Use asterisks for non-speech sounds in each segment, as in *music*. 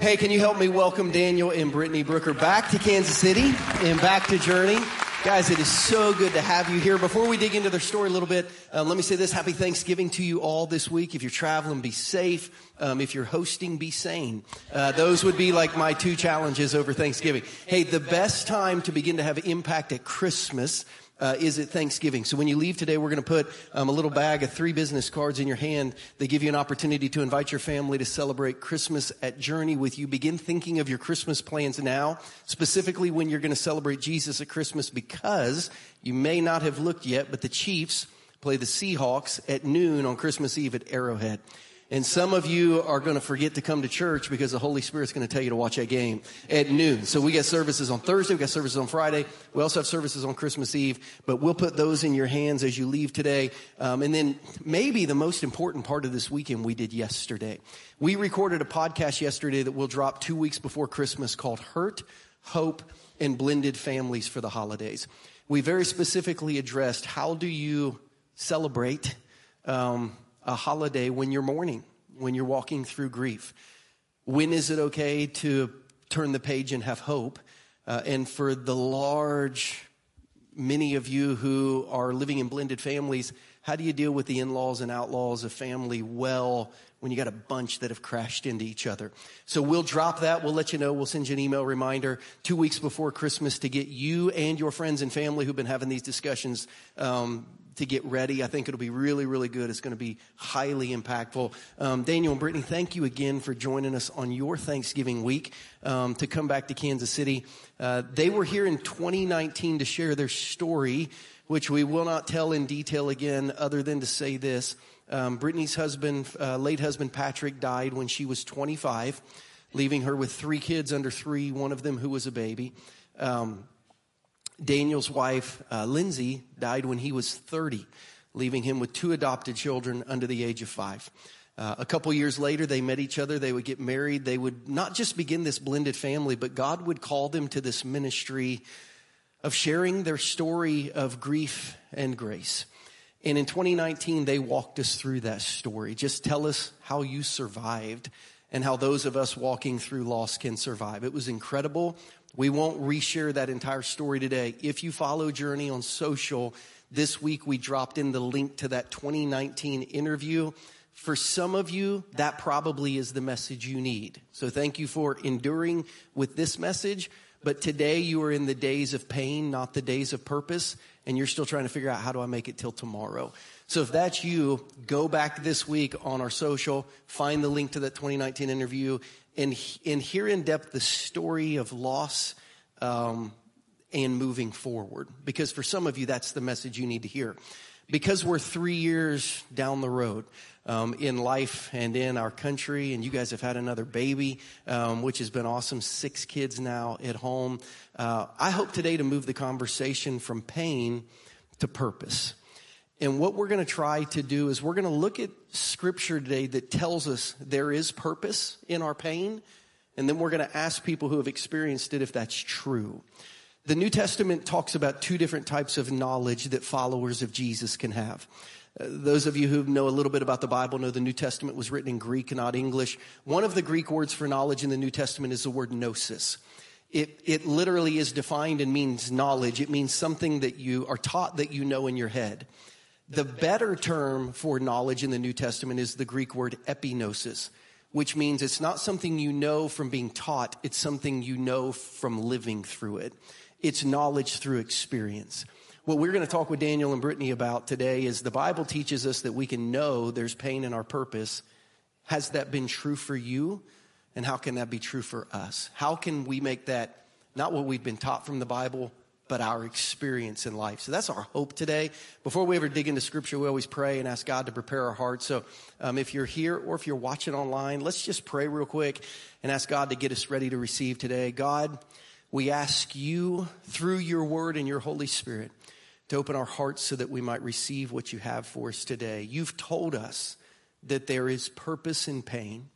Hey, can you help me welcome Daniel and Brittany Brooker back to Kansas City and back to Journey? Guys, it is so good to have you here. Before we dig into their story a little bit, uh, let me say this. Happy Thanksgiving to you all this week. If you're traveling, be safe. Um, if you're hosting, be sane. Uh, those would be like my two challenges over Thanksgiving. Hey, the best time to begin to have impact at Christmas uh, is at Thanksgiving. So when you leave today, we're going to put um, a little bag of three business cards in your hand. They give you an opportunity to invite your family to celebrate Christmas at Journey with you. Begin thinking of your Christmas plans now, specifically when you're going to celebrate Jesus at Christmas, because you may not have looked yet, but the Chiefs play the Seahawks at noon on Christmas Eve at Arrowhead. And some of you are going to forget to come to church because the Holy Spirit's going to tell you to watch that game at noon. So we got services on Thursday, we got services on Friday. We also have services on Christmas Eve, but we'll put those in your hands as you leave today. Um, and then maybe the most important part of this weekend we did yesterday. We recorded a podcast yesterday that we'll drop two weeks before Christmas called Hurt, Hope, and Blended Families for the Holidays. We very specifically addressed how do you celebrate um, a holiday when you're mourning, when you're walking through grief? When is it okay to turn the page and have hope? Uh, and for the large, many of you who are living in blended families, how do you deal with the in-laws and outlaws of family well when you got a bunch that have crashed into each other? So we'll drop that. We'll let you know. We'll send you an email reminder two weeks before Christmas to get you and your friends and family who've been having these discussions um, to get ready. I think it'll be really, really good. It's going to be highly impactful. Um, Daniel and Brittany, thank you again for joining us on your Thanksgiving week um, to come back to Kansas City. Uh, they were here in 2019 to share their story, which we will not tell in detail again, other than to say this. Um, Brittany's husband, uh, late husband Patrick, died when she was 25, leaving her with three kids under three, one of them who was a baby. Um, Daniel's wife, uh, Lindsay, died when he was 30, leaving him with two adopted children under the age of five. Uh, a couple years later, they met each other. They would get married. They would not just begin this blended family, but God would call them to this ministry of sharing their story of grief and grace. And in 2019, they walked us through that story. Just tell us how you survived and how those of us walking through loss can survive. It was incredible. We won't reshare that entire story today. If you follow Journey on social, this week we dropped in the link to that 2019 interview. For some of you, that probably is the message you need. So thank you for enduring with this message. But today you are in the days of pain, not the days of purpose. And you're still trying to figure out how do I make it till tomorrow. So if that's you, go back this week on our social, find the link to that 2019 interview and, and hear in depth the story of loss um, and moving forward. Because for some of you, that's the message you need to hear. Because we're three years down the road um, in life and in our country, and you guys have had another baby, um, which has been awesome. Six kids now at home. Uh, I hope today to move the conversation from pain to purpose. And what we're going to try to do is we're going to look at scripture today that tells us there is purpose in our pain. And then we're going to ask people who have experienced it if that's true. The New Testament talks about two different types of knowledge that followers of Jesus can have. Uh, those of you who know a little bit about the Bible know the New Testament was written in Greek, not English. One of the Greek words for knowledge in the New Testament is the word gnosis. It, it literally is defined and means knowledge. It means something that you are taught that you know in your head. The better term for knowledge in the New Testament is the Greek word epignosis, which means it's not something you know from being taught, it's something you know from living through it. It's knowledge through experience. What we're going to talk with Daniel and Brittany about today is the Bible teaches us that we can know there's pain in our purpose. Has that been true for you? And how can that be true for us? How can we make that not what we've been taught from the Bible, but our experience in life. So that's our hope today. Before we ever dig into scripture, we always pray and ask God to prepare our hearts. So um, if you're here or if you're watching online, let's just pray real quick and ask God to get us ready to receive today. God, we ask you through your word and your Holy Spirit to open our hearts so that we might receive what you have for us today. You've told us that there is purpose in pain.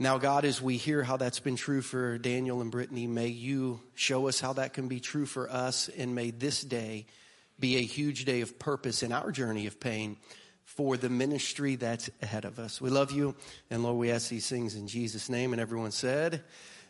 Now, God, as we hear how that's been true for Daniel and Brittany, may you show us how that can be true for us, and may this day be a huge day of purpose in our journey of pain for the ministry that's ahead of us. We love you, and Lord, we ask these things in Jesus' name. And everyone said,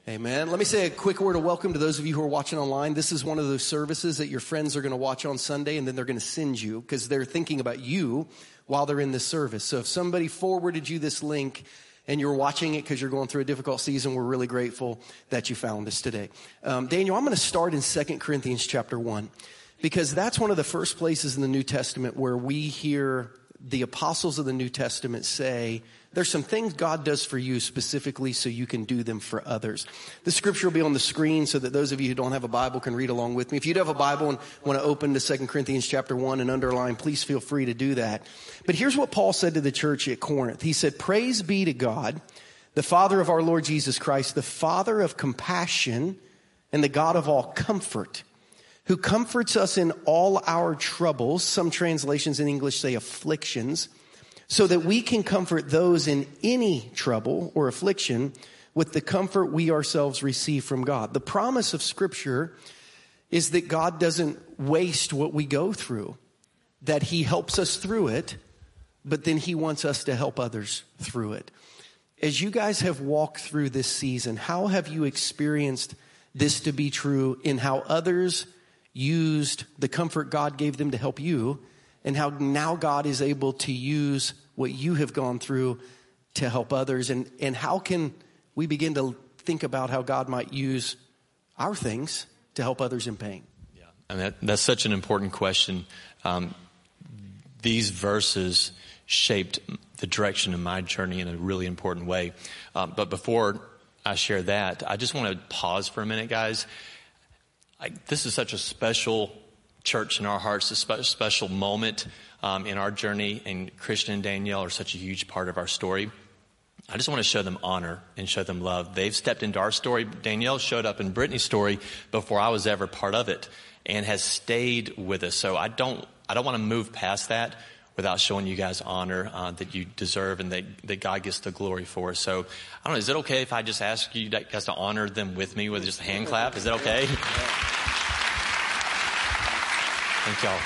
Amen. Let me say a quick word of welcome to those of you who are watching online. This is one of those services that your friends are going to watch on Sunday, and then they're going to send you because they're thinking about you while they're in this service. So if somebody forwarded you this link, and you're watching it because you're going through a difficult season, we're really grateful that you found us today. Um, Daniel, I'm going to start in 2 Corinthians chapter 1 because that's one of the first places in the New Testament where we hear the apostles of the New Testament say, there's some things God does for you specifically so you can do them for others. The scripture will be on the screen so that those of you who don't have a Bible can read along with me. If you do have a Bible and want to open to 2 Corinthians chapter 1 and underline, please feel free to do that. But here's what Paul said to the church at Corinth. He said, praise be to God, the Father of our Lord Jesus Christ, the Father of compassion and the God of all comfort who comforts us in all our troubles. Some translations in English say afflictions, so that we can comfort those in any trouble or affliction with the comfort we ourselves receive from God. The promise of scripture is that God doesn't waste what we go through, that he helps us through it, but then he wants us to help others through it. As you guys have walked through this season, how have you experienced this to be true in how others used the comfort God gave them to help you and how now God is able to use what you have gone through to help others and, and how can we begin to think about how God might use our things to help others in pain? Yeah, I mean, that, that's such an important question. Um, these verses shaped the direction of my journey in a really important way. Um, but before I share that, I just want to pause for a minute, guys, I, this is such a special church in our hearts, a spe- special moment um, in our journey, and Christian and Danielle are such a huge part of our story. I just want to show them honor and show them love. They've stepped into our story. Danielle showed up in Brittany's story before I was ever part of it and has stayed with us. So I don't, I don't want to move past that without showing you guys honor uh, that you deserve and that, that God gets the glory for. So I don't know, is it okay if I just ask you guys to honor them with me with just a hand clap? Is that okay? Thank y'all.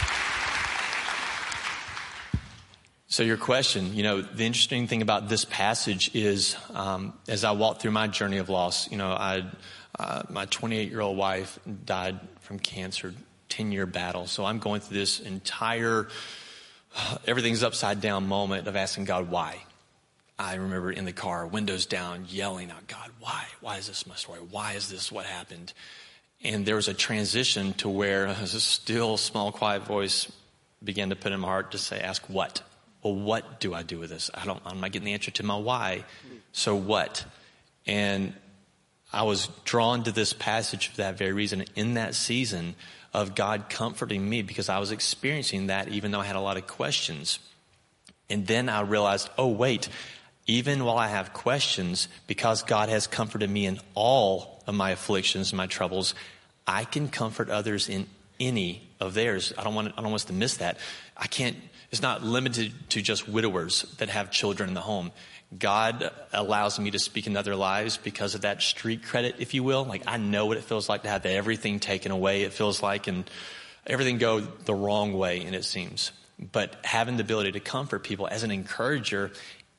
So your question, you know, the interesting thing about this passage is, um, as I walked through my journey of loss, you know, I, uh, my 28 year old wife died from cancer, 10 year battle. So I'm going through this entire *sighs* everything's upside down moment of asking God why. I remember in the car, windows down, yelling out, God, why? Why is this my story? Why is this what happened? And there was a transition to where a still, small, quiet voice began to put in my heart to say, ask what? Well, what do I do with this? I don't, I'm not getting the answer to my why. So what? And I was drawn to this passage for that very reason. In that season, of God comforting me because I was experiencing that even though I had a lot of questions. And then I realized, oh, wait, even while I have questions, because God has comforted me in all of my afflictions and my troubles, I can comfort others in any of theirs. I don't want, I don't want us to miss that. I can't, it's not limited to just widowers that have children in the home. God allows me to speak in other lives because of that street credit, if you will. Like I know what it feels like to have everything taken away. It feels like and everything go the wrong way, and it seems. But having the ability to comfort people as an encourager,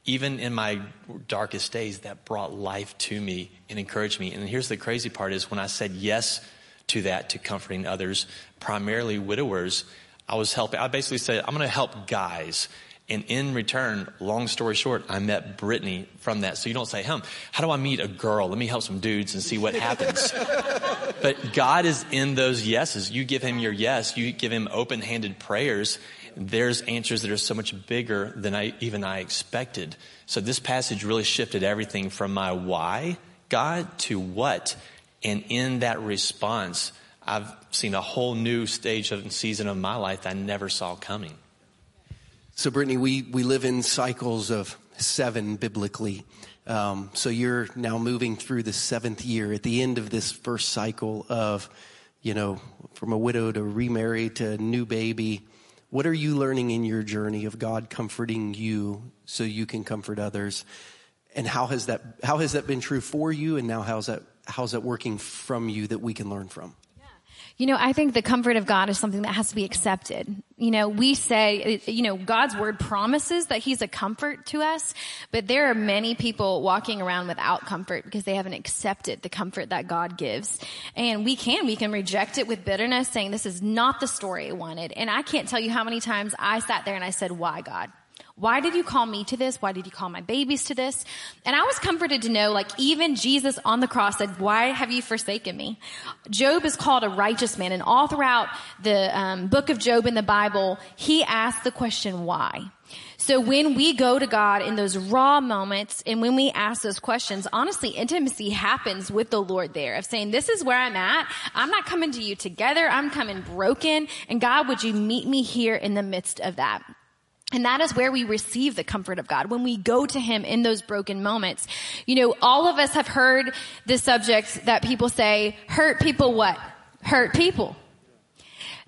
even in my darkest days, that brought life to me and encouraged me. And here's the crazy part is when I said yes to that, to comforting others, primarily widowers, I was helping. I basically said, I'm going to help guys and in return, long story short, I met Brittany from that. So you don't say, hum, how do I meet a girl? Let me help some dudes and see what happens. *laughs* but God is in those yeses. You give him your yes. You give him open handed prayers. There's answers that are so much bigger than I, even I expected. So this passage really shifted everything from my why, God, to what. And in that response, I've seen a whole new stage of season of my life that I never saw coming. So, Brittany, we, we live in cycles of seven biblically. Um, so you're now moving through the seventh year at the end of this first cycle of, you know, from a widow to remarry to new baby. What are you learning in your journey of God comforting you so you can comfort others? And how has that, how has that been true for you? And now how's that, how's that working from you that we can learn from? You know, I think the comfort of God is something that has to be accepted. You know, we say, you know, God's word promises that he's a comfort to us, but there are many people walking around without comfort because they haven't accepted the comfort that God gives. And we can, we can reject it with bitterness saying this is not the story I wanted. And I can't tell you how many times I sat there and I said, why God? Why did you call me to this? Why did you call my babies to this? And I was comforted to know, like, even Jesus on the cross said, why have you forsaken me? Job is called a righteous man. And all throughout the um, book of Job in the Bible, he asked the question, why? So when we go to God in those raw moments and when we ask those questions, honestly, intimacy happens with the Lord there of saying, this is where I'm at. I'm not coming to you together. I'm coming broken. And God, would you meet me here in the midst of that? And that is where we receive the comfort of God when we go to Him in those broken moments. You know, all of us have heard the subject that people say, hurt people what? Hurt people.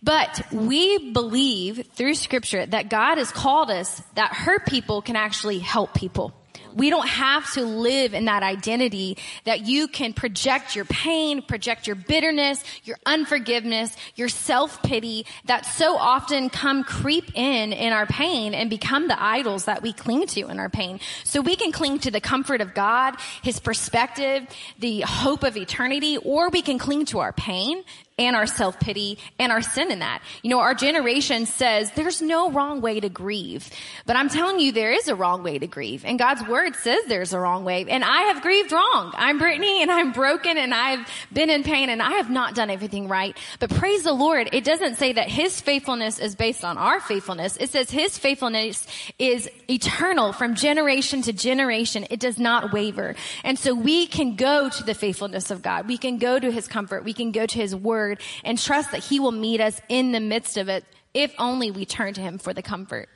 But we believe through scripture that God has called us that hurt people can actually help people. We don't have to live in that identity that you can project your pain, project your bitterness, your unforgiveness, your self-pity that so often come creep in in our pain and become the idols that we cling to in our pain. So we can cling to the comfort of God, His perspective, the hope of eternity, or we can cling to our pain and our self-pity and our sin in that. You know, our generation says there's no wrong way to grieve. But I'm telling you, there is a wrong way to grieve. And God's word says there's a wrong way. And I have grieved wrong. I'm Brittany and I'm broken and I've been in pain and I have not done everything right. But praise the Lord, it doesn't say that his faithfulness is based on our faithfulness. It says his faithfulness is eternal from generation to generation. It does not waver. And so we can go to the faithfulness of God. We can go to his comfort. We can go to his word word and trust that he will meet us in the midst of it if only we turn to him for the comfort.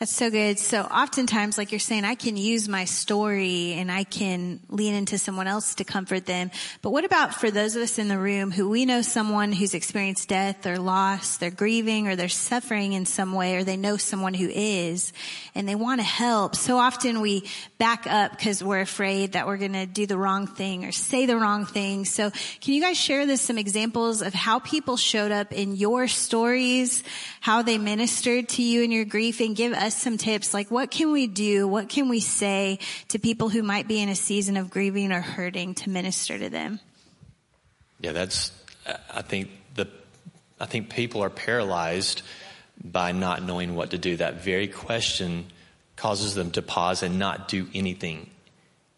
That's so good. So oftentimes, like you're saying, I can use my story and I can lean into someone else to comfort them. But what about for those of us in the room who we know someone who's experienced death or loss, they're grieving or they're suffering in some way or they know someone who is and they want to help. So often we back up because we're afraid that we're going to do the wrong thing or say the wrong thing. So can you guys share this some examples of how people showed up in your stories, how they ministered to you in your grief and give us us some tips like what can we do? What can we say to people who might be in a season of grieving or hurting to minister to them? Yeah, that's, uh, I think the, I think people are paralyzed by not knowing what to do. That very question causes them to pause and not do anything.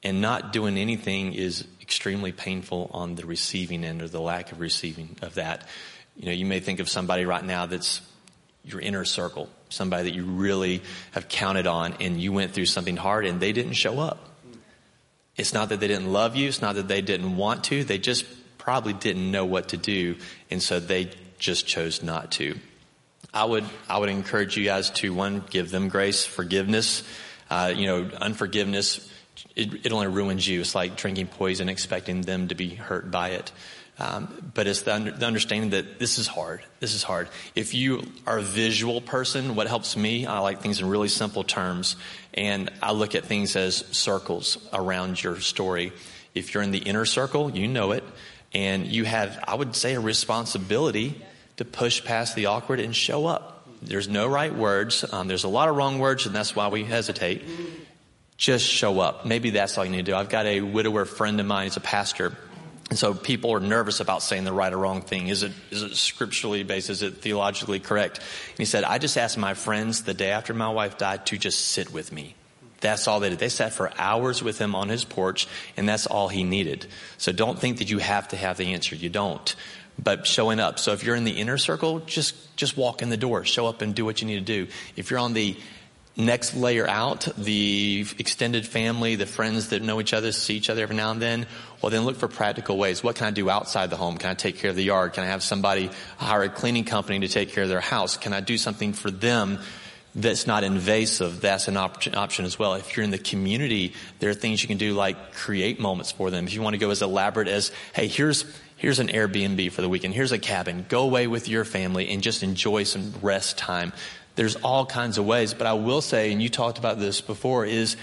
And not doing anything is extremely painful on the receiving end or the lack of receiving of that. You know, you may think of somebody right now that's your inner circle, somebody that you really have counted on and you went through something hard and they didn't show up. It's not that they didn't love you. It's not that they didn't want to. They just probably didn't know what to do. And so they just chose not to. I would, I would encourage you guys to one, give them grace, forgiveness. Uh, you know, unforgiveness, it, it only ruins you. It's like drinking poison, expecting them to be hurt by it. Um, but it's the, under, the, understanding that this is hard. This is hard. If you are a visual person, what helps me, I like things in really simple terms, and I look at things as circles around your story. If you're in the inner circle, you know it, and you have, I would say, a responsibility to push past the awkward and show up. There's no right words. Um, there's a lot of wrong words, and that's why we hesitate. Just show up. Maybe that's all you need to do. I've got a widower friend of mine. He's a pastor and so people are nervous about saying the right or wrong thing. Is it, is it scripturally based? Is it theologically correct? And he said, I just asked my friends the day after my wife died to just sit with me. That's all they did. They sat for hours with him on his porch, and that's all he needed. So don't think that you have to have the answer. You don't. But showing up. So if you're in the inner circle, just, just walk in the door. Show up and do what you need to do. If you're on the next layer out, the extended family, the friends that know each other, see each other every now and then, well then look for practical ways. What can I do outside the home? Can I take care of the yard? Can I have somebody hire a cleaning company to take care of their house? Can I do something for them that's not invasive? That's an op- option as well. If you're in the community, there are things you can do like create moments for them. If you want to go as elaborate as, hey, here's, here's an Airbnb for the weekend. Here's a cabin. Go away with your family and just enjoy some rest time. There's all kinds of ways, but I will say, and you talked about this before, is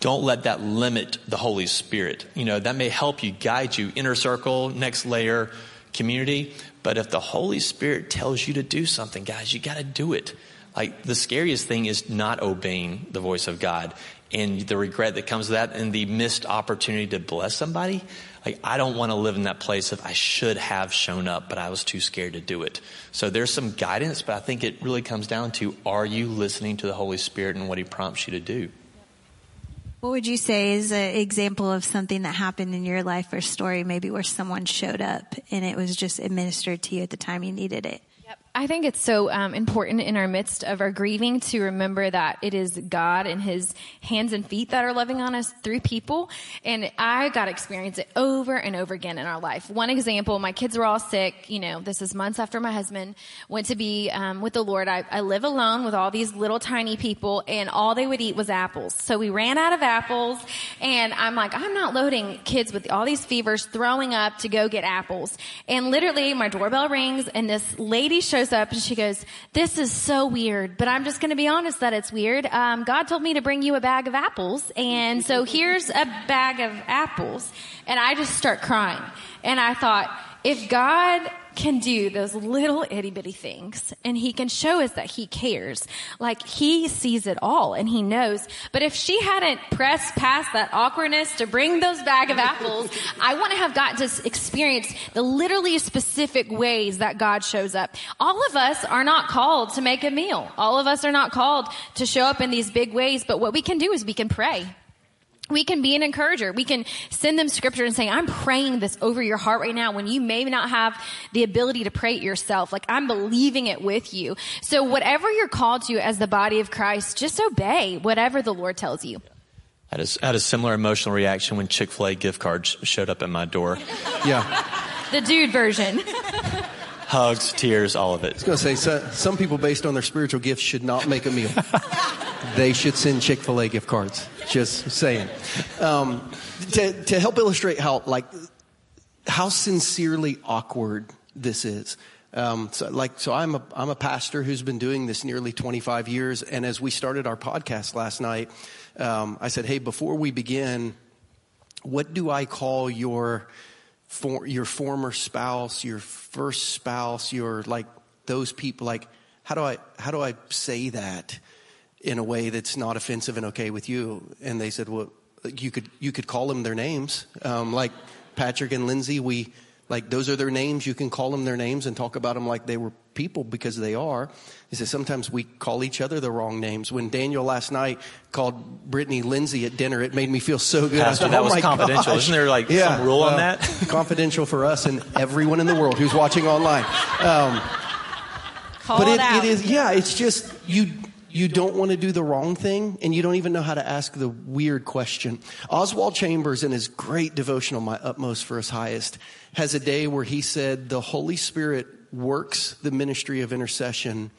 don't let that limit the Holy Spirit. You know, that may help you, guide you, inner circle, next layer, community. But if the Holy Spirit tells you to do something, guys, you got to do it. Like the scariest thing is not obeying the voice of God and the regret that comes with that and the missed opportunity to bless somebody. Like I don't want to live in that place of I should have shown up, but I was too scared to do it. So there's some guidance, but I think it really comes down to are you listening to the Holy Spirit and what he prompts you to do? What would you say is an example of something that happened in your life or story, maybe where someone showed up and it was just administered to you at the time you needed it? I think it's so um, important in our midst of our grieving to remember that it is God and His hands and feet that are loving on us through people. And I got to experience it over and over again in our life. One example: my kids were all sick. You know, this is months after my husband went to be um, with the Lord. I, I live alone with all these little tiny people, and all they would eat was apples. So we ran out of apples, and I'm like, I'm not loading kids with all these fevers, throwing up to go get apples. And literally, my doorbell rings, and this lady shows up and she goes, this is so weird, but I'm just going to be honest that it's weird. Um, God told me to bring you a bag of apples. And so here's a bag of apples. And I just start crying. And I thought, if God can do those little itty bitty things and he can show us that he cares. Like he sees it all and he knows. But if she hadn't pressed past that awkwardness to bring those bag of apples, I wouldn't have gotten to experience the literally specific ways that God shows up. All of us are not called to make a meal. All of us are not called to show up in these big ways, but what we can do is we can pray we can be an encourager. We can send them scripture and say, I'm praying this over your heart right now when you may not have the ability to pray it yourself. Like I'm believing it with you. So whatever you're called to as the body of Christ, just obey whatever the Lord tells you. I had a similar emotional reaction when Chick-fil-A gift cards showed up at my door. *laughs* Yeah. the dude version. *laughs* Hugs, tears, all of it. I was going to say, so, some people based on their spiritual gifts should not make a meal. *laughs* they should send Chick-fil-A gift cards. Just saying. Um, to, to help illustrate how, like, how sincerely awkward this is. Um, so like, so I'm a, I'm a pastor who's been doing this nearly 25 years. And as we started our podcast last night, um, I said, Hey, before we begin, what do I call your, for, your former spouse, your first spouse, your like those people, like, how do I, how do I say that? In a way that's not offensive and okay with you. And they said, well, you could, you could call them their names. Um, like Patrick and Lindsay, we, like those are their names. You can call them their names and talk about them like they were people because they are. He says sometimes we call each other the wrong names. When Daniel last night called Brittany Lindsay at dinner, it made me feel so good. Pastor, that oh was confidential. Gosh. Isn't there like yeah, some rule on that? *laughs* confidential for us and everyone in the world who's watching online. Um, but it, it is, yeah, it's just you you don't want to do the wrong thing and you don't even know how to ask the weird question. Oswald Chambers in his great devotional, My Utmost for His Highest, has a day where he said the Holy Spirit works the ministry of intercession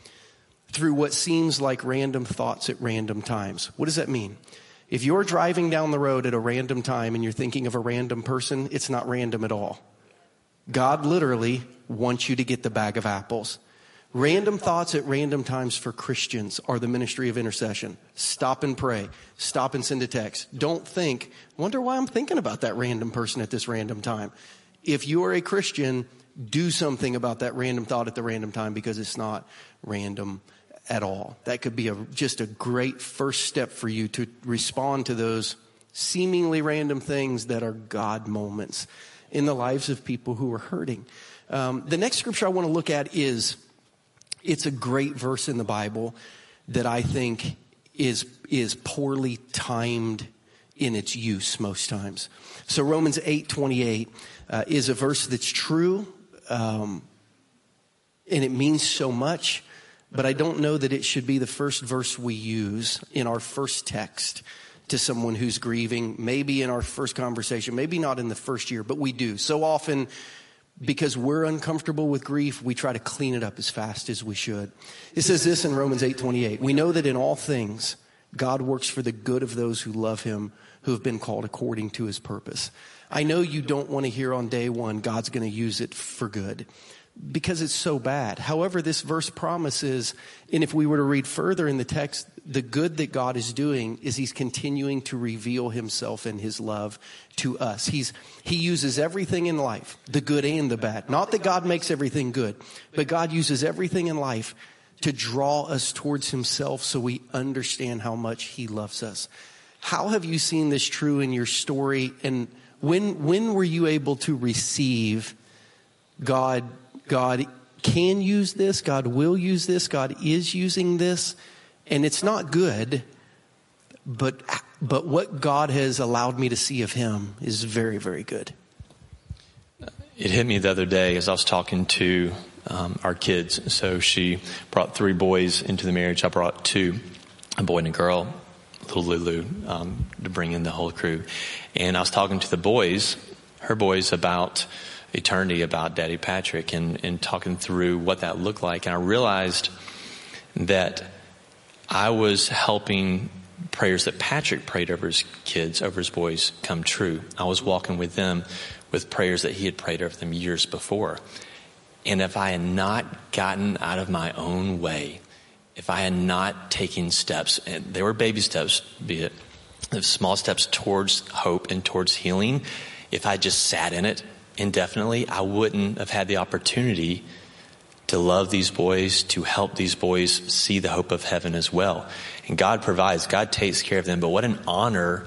through what seems like random thoughts at random times. What does that mean? If you're driving down the road at a random time and you're thinking of a random person, it's not random at all. God literally wants you to get the bag of apples. Random thoughts at random times for Christians are the ministry of intercession. Stop and pray. Stop and send a text. Don't think, wonder why I'm thinking about that random person at this random time. If you are a Christian, do something about that random thought at the random time because it's not random at all. That could be a, just a great first step for you to respond to those seemingly random things that are God moments in the lives of people who are hurting. Um, the next scripture I want to look at is it's a great verse in the Bible that I think is, is poorly timed in its use most times. So Romans 8, 28 uh, is a verse that's true, um, and it means so much, but I don't know that it should be the first verse we use in our first text to someone who's grieving, maybe in our first conversation, maybe not in the first year, but we do. So often because we're uncomfortable with grief, we try to clean it up as fast as we should. It says this in Romans 8:28. We know that in all things God works for the good of those who love him, who have been called according to his purpose. I know you don't want to hear on day 1 God's going to use it for good. Because it's so bad. However, this verse promises, and if we were to read further in the text, the good that God is doing is he's continuing to reveal himself and his love to us. He's, he uses everything in life, the good and the bad. Not that God makes everything good, but God uses everything in life to draw us towards himself so we understand how much he loves us. How have you seen this true in your story? And when, when were you able to receive God, God can use this, God will use this, God is using this, and it's not good, but, but what God has allowed me to see of Him is very, very good. It hit me the other day as I was talking to um, our kids. So she brought three boys into the marriage. I brought two, a boy and a girl, little Lulu, um, to bring in the whole crew. And I was talking to the boys, her boys, about eternity, about Daddy Patrick, and, and talking through what that looked like. And I realized that I was helping prayers that Patrick prayed over his kids, over his boys, come true. I was walking with them with prayers that he had prayed over them years before. And if I had not gotten out of my own way, if I had not taken steps, and they were baby steps, be it small steps towards hope and towards healing, if I just sat in it indefinitely, I wouldn't have had the opportunity to love these boys, to help these boys see the hope of heaven as well. And God provides, God takes care of them. But what an honor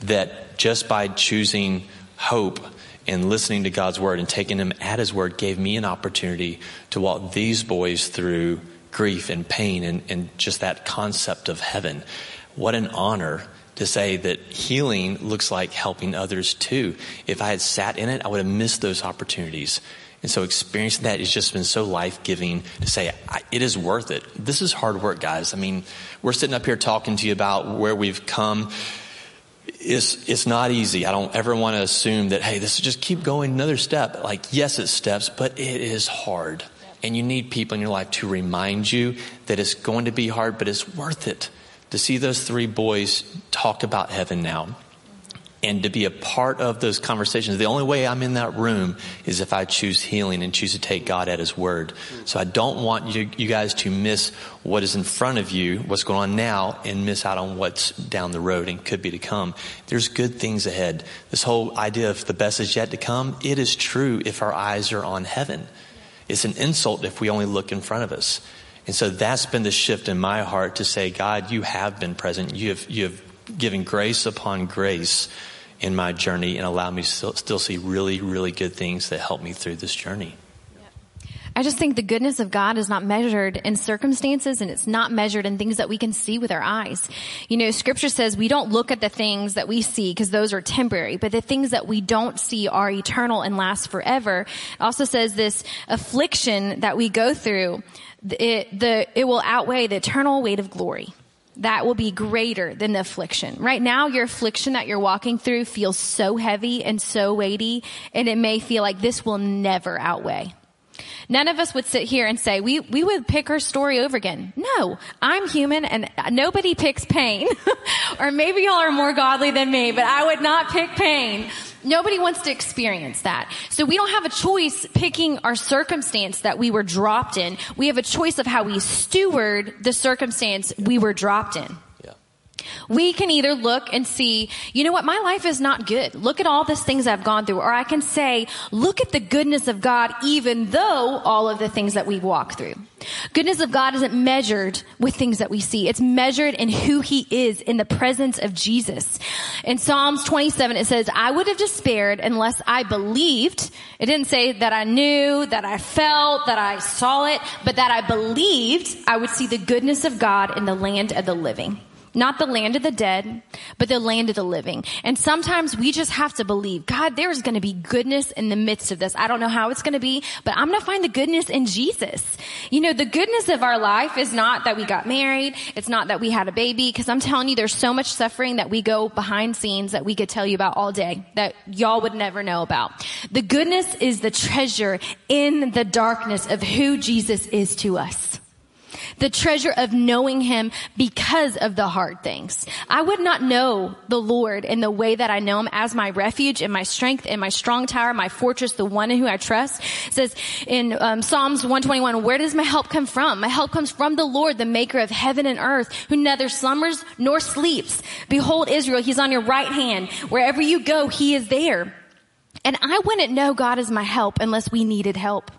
that just by choosing hope and listening to God's word and taking him at his word gave me an opportunity to walk these boys through grief and pain and, and just that concept of heaven. What an honor to say that healing looks like helping others too. If I had sat in it, I would have missed those opportunities. And so experiencing that has just been so life giving to say it is worth it. This is hard work, guys. I mean, we're sitting up here talking to you about where we've come. It's, it's not easy. I don't ever want to assume that, hey, this is just keep going another step. Like, yes, it's steps, but it is hard. And you need people in your life to remind you that it's going to be hard, but it's worth it to see those three boys talk about heaven now and to be a part of those conversations. The only way I'm in that room is if I choose healing and choose to take God at His word. So I don't want you, you guys to miss what is in front of you, what's going on now, and miss out on what's down the road and could be to come. There's good things ahead. This whole idea of the best is yet to come, it is true if our eyes are on heaven. It's an insult if we only look in front of us. And so that's been the shift in my heart to say, God, you have been present. You have, you have given grace upon grace in my journey and allow me to still, still see really, really good things that help me through this journey. I just think the goodness of God is not measured in circumstances and it's not measured in things that we can see with our eyes. You know, scripture says we don't look at the things that we see because those are temporary, but the things that we don't see are eternal and last forever. It also says this affliction that we go through, it, the, it will outweigh the eternal weight of glory that will be greater than the affliction. Right now, your affliction that you're walking through feels so heavy and so weighty, and it may feel like this will never outweigh. None of us would sit here and say, we, we would pick her story over again. No, I'm human and nobody picks pain. *laughs* or maybe y'all are more godly than me, but I would not pick pain. Nobody wants to experience that. So we don't have a choice picking our circumstance that we were dropped in. We have a choice of how we steward the circumstance we were dropped in. We can either look and see, you know what, my life is not good. Look at all these things I've gone through. Or I can say, look at the goodness of God even though all of the things that we've walked through. Goodness of God isn't measured with things that we see. It's measured in who he is in the presence of Jesus. In Psalms 27 it says, I would have despaired unless I believed. It didn't say that I knew, that I felt, that I saw it, but that I believed I would see the goodness of God in the land of the living. Not the land of the dead, but the land of the living. And sometimes we just have to believe, God, there's going to be goodness in the midst of this. I don't know how it's going to be, but I'm going to find the goodness in Jesus. You know, the goodness of our life is not that we got married. It's not that we had a baby. Cause I'm telling you, there's so much suffering that we go behind scenes that we could tell you about all day that y'all would never know about. The goodness is the treasure in the darkness of who Jesus is to us. The treasure of knowing him because of the hard things. I would not know the Lord in the way that I know him as my refuge and my strength and my strong tower, my fortress, the one in who I trust. It says in um, Psalms 121, where does my help come from? My help comes from the Lord, the maker of heaven and earth, who neither slumbers nor sleeps. Behold Israel, he's on your right hand. Wherever you go, he is there. And I wouldn't know God as my help unless we needed help.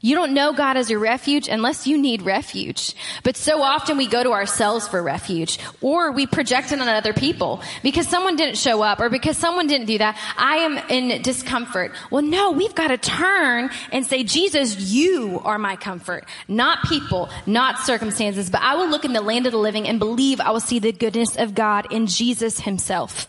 You don't know God as your refuge unless you need refuge. But so often we go to ourselves for refuge or we project it on other people because someone didn't show up or because someone didn't do that. I am in discomfort. Well, no, we've got to turn and say, Jesus, you are my comfort, not people, not circumstances, but I will look in the land of the living and believe I will see the goodness of God in Jesus himself.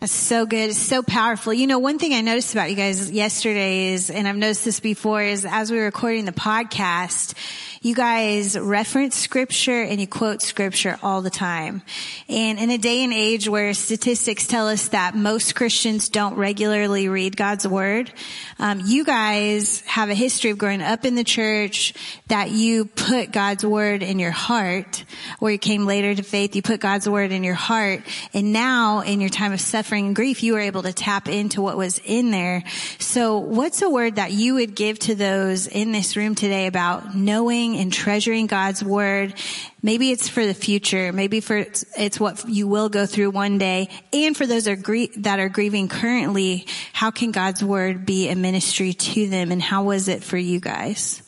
That's so good. It's so powerful. You know, one thing I noticed about you guys yesterday is, and I've noticed this before, is as we were recording the podcast, you guys reference scripture and you quote scripture all the time. And in a day and age where statistics tell us that most Christians don't regularly read God's word, um, you guys have a history of growing up in the church that you put God's word in your heart, or you came later to faith, you put God's word in your heart, and now in your time of suffering and grief, you were able to tap into what was in there. So what's a word that you would give to those in this room today about knowing and treasuring God's word. Maybe it's for the future. Maybe for it's, what you will go through one day. And for those that are grieving currently, how can God's word be a ministry to them? And how was it for you guys?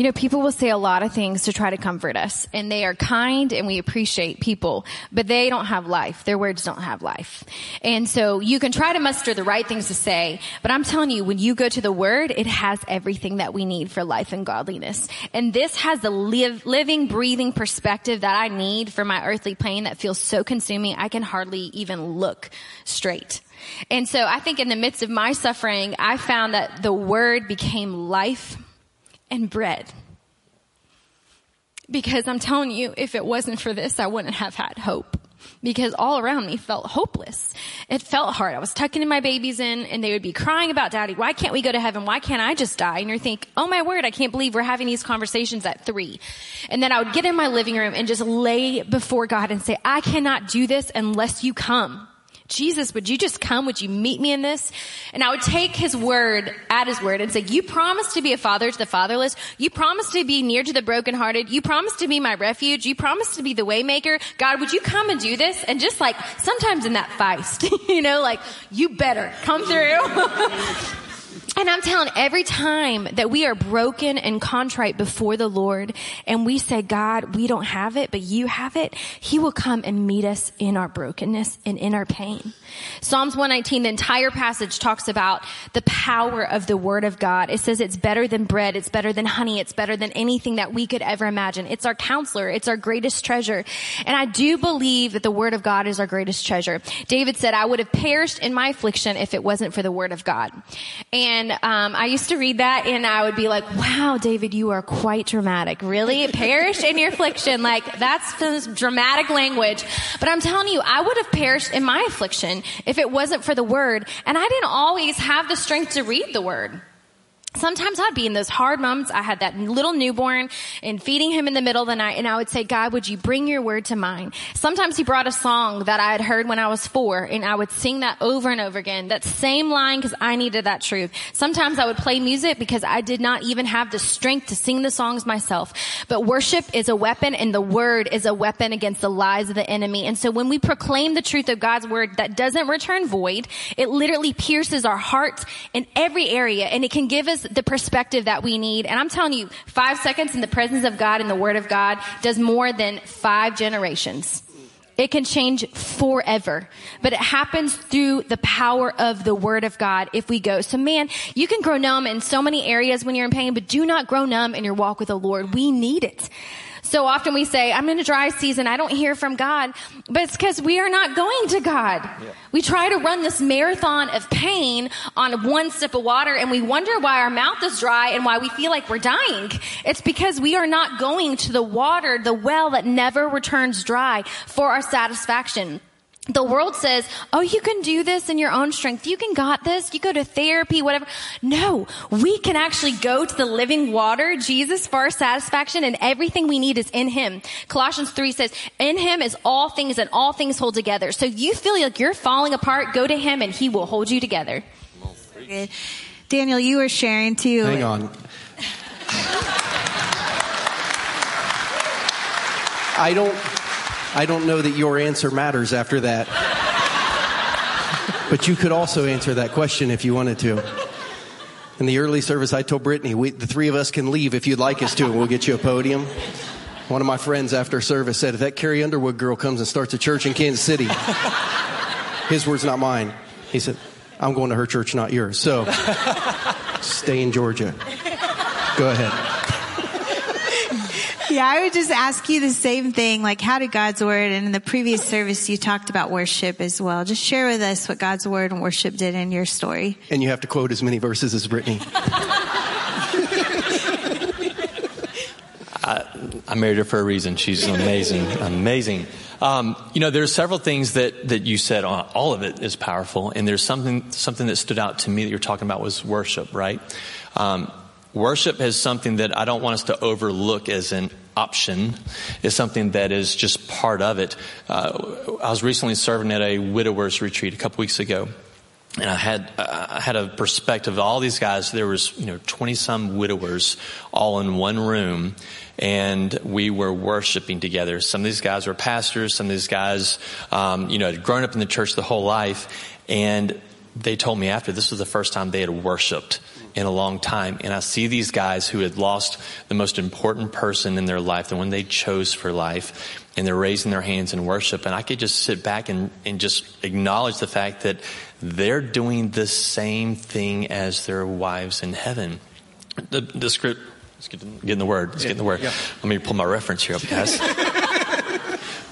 You know, people will say a lot of things to try to comfort us and they are kind and we appreciate people, but they don't have life. Their words don't have life. And so you can try to muster the right things to say, but I'm telling you, when you go to the word, it has everything that we need for life and godliness. And this has the live, living, breathing perspective that I need for my earthly pain that feels so consuming, I can hardly even look straight. And so I think in the midst of my suffering, I found that the word became life and bread. Because I'm telling you, if it wasn't for this, I wouldn't have had hope. Because all around me felt hopeless. It felt hard. I was tucking my babies in and they would be crying about daddy. Why can't we go to heaven? Why can't I just die? And you're think, oh my word, I can't believe we're having these conversations at three. And then I would get in my living room and just lay before God and say, I cannot do this unless you come. Jesus, would you just come? Would you meet me in this? And I would take his word at his word and say, you promised to be a father to the fatherless. You promised to be near to the brokenhearted. You promised to be my refuge. You promised to be the waymaker. God, would you come and do this? And just like sometimes in that feist, *laughs* you know, like you better come through. *laughs* And I'm telling every time that we are broken and contrite before the Lord and we say, God, we don't have it, but you have it, He will come and meet us in our brokenness and in our pain. Psalms 119, the entire passage talks about the power of the Word of God. It says it's better than bread, it's better than honey, it's better than anything that we could ever imagine. It's our counselor, it's our greatest treasure. And I do believe that the Word of God is our greatest treasure. David said, I would have perished in my affliction if it wasn't for the Word of God. And and um, I used to read that, and I would be like, "Wow, David, you are quite dramatic. Really, perish in your affliction? Like that's dramatic language." But I'm telling you, I would have perished in my affliction if it wasn't for the word, and I didn't always have the strength to read the word. Sometimes I'd be in those hard moments. I had that little newborn and feeding him in the middle of the night and I would say, God, would you bring your word to mind? Sometimes he brought a song that I had heard when I was four and I would sing that over and over again. That same line because I needed that truth. Sometimes I would play music because I did not even have the strength to sing the songs myself. But worship is a weapon and the word is a weapon against the lies of the enemy. And so when we proclaim the truth of God's word that doesn't return void, it literally pierces our hearts in every area and it can give us the perspective that we need. And I'm telling you, five seconds in the presence of God and the Word of God does more than five generations. It can change forever, but it happens through the power of the word of God if we go. So man, you can grow numb in so many areas when you're in pain, but do not grow numb in your walk with the Lord. We need it. So often we say, I'm in a dry season. I don't hear from God. But it's because we are not going to God. Yeah. We try to run this marathon of pain on one sip of water and we wonder why our mouth is dry and why we feel like we're dying. It's because we are not going to the water, the well that never returns dry for our satisfaction. The world says, oh, you can do this in your own strength. You can got this. You go to therapy, whatever. No, we can actually go to the living water, Jesus, for our satisfaction and everything we need is in Him. Colossians 3 says, in Him is all things and all things hold together. So you feel like you're falling apart, go to Him and He will hold you together. Good. Daniel, you were sharing too. Hang on. *laughs* I don't I don't know that your answer matters after that. But you could also answer that question if you wanted to. In the early service, I told Brittany, we, the three of us can leave if you'd like us to, and we'll get you a podium. One of my friends after service said, if that Carrie Underwood girl comes and starts a church in Kansas City, his words, not mine. He said, I'm going to her church, not yours. So stay in Georgia. Go ahead. Yeah, I would just ask you the same thing. Like, how did God's word, and in the previous service, you talked about worship as well. Just share with us what God's word and worship did in your story. And you have to quote as many verses as Brittany. *laughs* I, I married her for a reason. She's amazing, amazing. Um, you know, there's several things that, that you said. All of it is powerful, and there's something something that stood out to me that you're talking about was worship, right? Um, worship is something that I don't want us to overlook as an option. is something that is just part of it. Uh, I was recently serving at a widowers retreat a couple weeks ago. And I had I had a perspective of all these guys. There was you know twenty some widowers all in one room, and we were worshiping together. Some of these guys were pastors. Some of these guys, um, you know, had grown up in the church the whole life, and they told me after this was the first time they had worshipped in a long time. And I see these guys who had lost the most important person in their life, the one they chose for life, and they're raising their hands in worship. And I could just sit back and, and just acknowledge the fact that they're doing the same thing as their wives in heaven. The, the script, let's get, get in the word. Let's get in the word. Yeah. Let me pull my reference here up, guys. *laughs*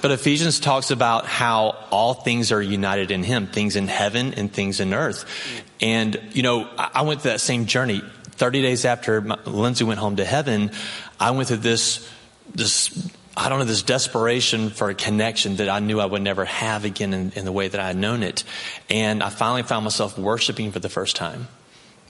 But Ephesians talks about how all things are united in Him, things in heaven and things in earth. And, you know, I went through that same journey. 30 days after Lindsay went home to heaven, I went through this, this, I don't know, this desperation for a connection that I knew I would never have again in, in the way that I had known it. And I finally found myself worshiping for the first time.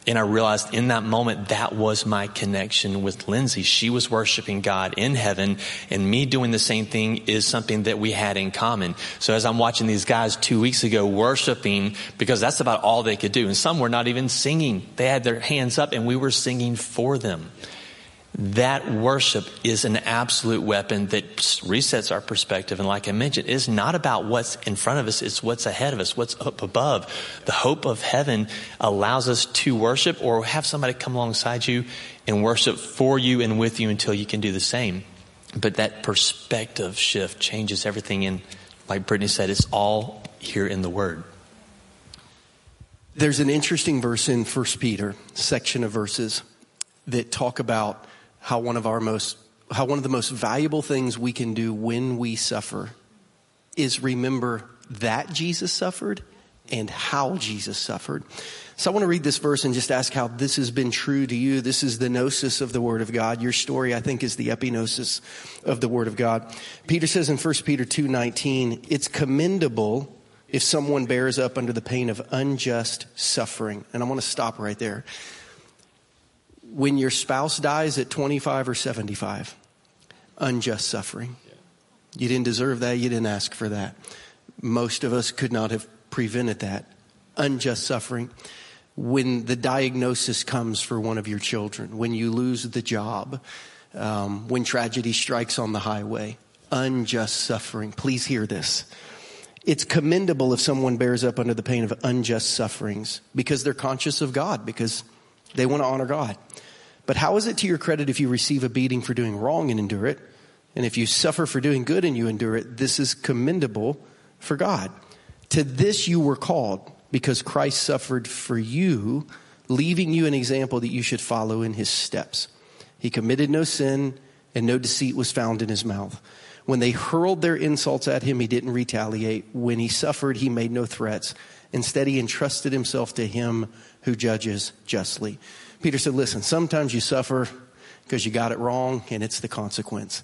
And I realized in that moment that was my connection with Lindsay. She was worshiping God in heaven and me doing the same thing is something that we had in common. So as I'm watching these guys two weeks ago worshiping, because that's about all they could do. And some were not even singing. They had their hands up and we were singing for them that worship is an absolute weapon that resets our perspective. And like I mentioned, it's not about what's in front of us, it's what's ahead of us, what's up above. The hope of heaven allows us to worship or have somebody come alongside you and worship for you and with you until you can do the same. But that perspective shift changes everything. And like Brittany said, it's all here in the Word. There's an interesting verse in First Peter, section of verses that talk about how one of our most, how one of the most valuable things we can do when we suffer is remember that Jesus suffered and how Jesus suffered. So I want to read this verse and just ask how this has been true to you. This is the gnosis of the Word of God. Your story, I think, is the epignosis of the Word of God. Peter says in 1 Peter 2.19, it's commendable if someone bears up under the pain of unjust suffering. And I want to stop right there when your spouse dies at 25 or 75, unjust suffering. You didn't deserve that. You didn't ask for that. Most of us could not have prevented that. Unjust suffering. When the diagnosis comes for one of your children, when you lose the job, um, when tragedy strikes on the highway, unjust suffering. Please hear this. It's commendable if someone bears up under the pain of unjust sufferings because they're conscious of God, because they want to honor God. But how is it to your credit if you receive a beating for doing wrong and endure it? And if you suffer for doing good and you endure it, this is commendable for God. To this you were called because Christ suffered for you, leaving you an example that you should follow in his steps. He committed no sin and no deceit was found in his mouth. When they hurled their insults at him, he didn't retaliate. When he suffered, he made no threats. Instead, he entrusted himself to him who judges justly. Peter said, listen, sometimes you suffer because you got it wrong and it's the consequence.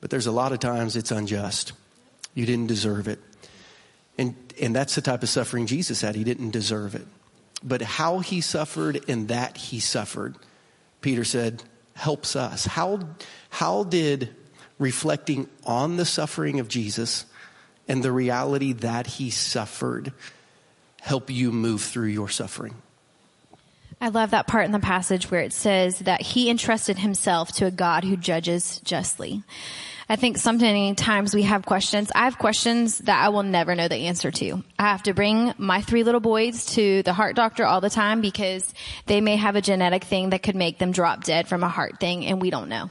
But there's a lot of times it's unjust. You didn't deserve it. And, and that's the type of suffering Jesus had. He didn't deserve it. But how he suffered and that he suffered, Peter said, helps us. How, how did reflecting on the suffering of Jesus and the reality that he suffered help you move through your suffering? I love that part in the passage where it says that he entrusted himself to a God who judges justly. I think sometimes we have questions. I have questions that I will never know the answer to. I have to bring my three little boys to the heart doctor all the time because they may have a genetic thing that could make them drop dead from a heart thing and we don't know.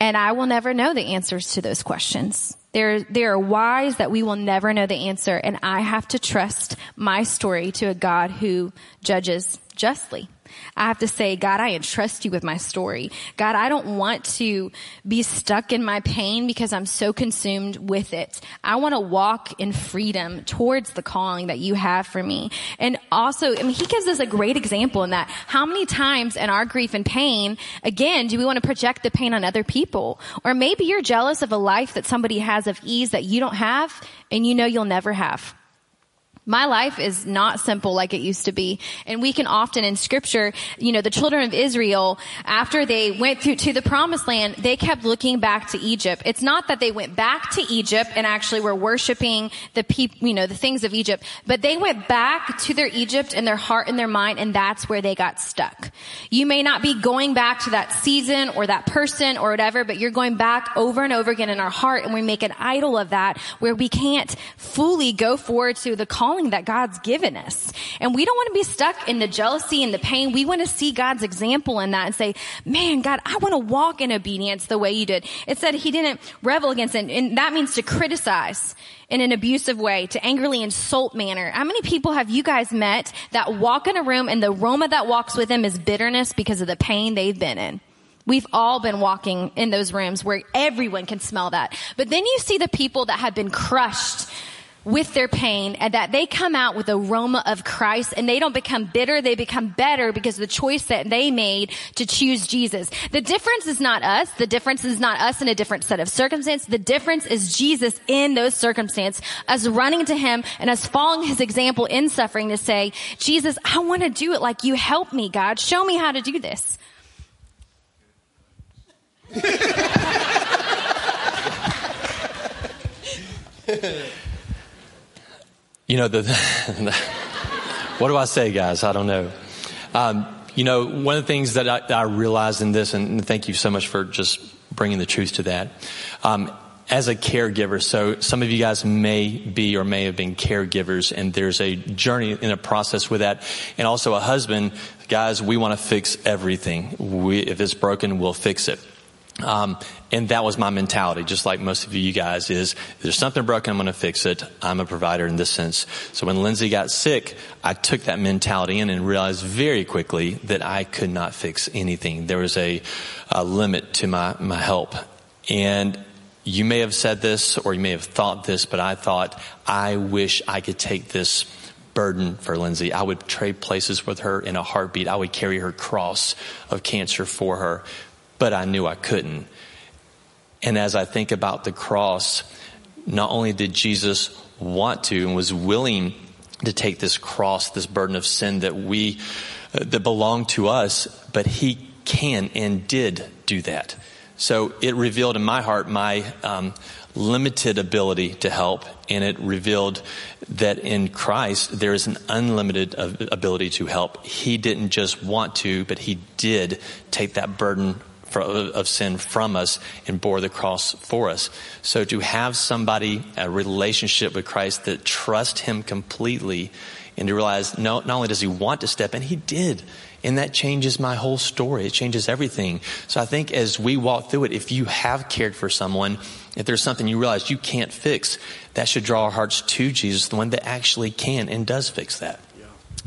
And I will never know the answers to those questions. There, there are whys that we will never know the answer and I have to trust my story to a God who judges justly. I have to say, God, I entrust you with my story. God, I don't want to be stuck in my pain because I'm so consumed with it. I want to walk in freedom towards the calling that you have for me. And also, I mean, he gives us a great example in that how many times in our grief and pain, again, do we want to project the pain on other people? Or maybe you're jealous of a life that somebody has of ease that you don't have and you know you'll never have. My life is not simple like it used to be. And we can often in scripture, you know, the children of Israel, after they went through to the promised land, they kept looking back to Egypt. It's not that they went back to Egypt and actually were worshiping the people, you know, the things of Egypt, but they went back to their Egypt and their heart and their mind and that's where they got stuck. You may not be going back to that season or that person or whatever, but you're going back over and over again in our heart and we make an idol of that where we can't fully go forward to the call calling that God's given us. And we don't want to be stuck in the jealousy and the pain. We want to see God's example in that and say, man, God, I want to walk in obedience the way you did. It said he didn't revel against it. And that means to criticize in an abusive way, to angrily insult manner. How many people have you guys met that walk in a room and the aroma that walks with them is bitterness because of the pain they've been in? We've all been walking in those rooms where everyone can smell that. But then you see the people that have been crushed with their pain and that they come out with aroma of Christ and they don't become bitter, they become better because of the choice that they made to choose Jesus. The difference is not us. The difference is not us in a different set of circumstance. The difference is Jesus in those circumstances, us running to him and us following his example in suffering to say, Jesus, I want to do it like you help me, God. Show me how to do this. *laughs* You know, the, *laughs* the what do I say, guys? I don't know. Um, you know, one of the things that I, I realized in this, and thank you so much for just bringing the truth to that. Um, as a caregiver, so some of you guys may be or may have been caregivers, and there's a journey in a process with that. And also a husband, guys, we want to fix everything. We, if it's broken, we'll fix it. Um, and that was my mentality, just like most of you guys is, there's something broken, I'm going to fix it. I'm a provider in this sense. So when Lindsay got sick, I took that mentality in and realized very quickly that I could not fix anything. There was a, a limit to my, my help. And you may have said this or you may have thought this, but I thought, I wish I could take this burden for Lindsay. I would trade places with her in a heartbeat. I would carry her cross of cancer for her but I knew I couldn't. And as I think about the cross, not only did Jesus want to and was willing to take this cross, this burden of sin that we, uh, that belonged to us, but he can and did do that. So it revealed in my heart my um, limited ability to help, and it revealed that in Christ there is an unlimited ability to help. He didn't just want to, but he did take that burden of sin from us and bore the cross for us. So to have somebody, a relationship with Christ that trust him completely and to realize no, not only does he want to step in, he did. And that changes my whole story. It changes everything. So I think as we walk through it, if you have cared for someone, if there's something you realize you can't fix, that should draw our hearts to Jesus, the one that actually can and does fix that.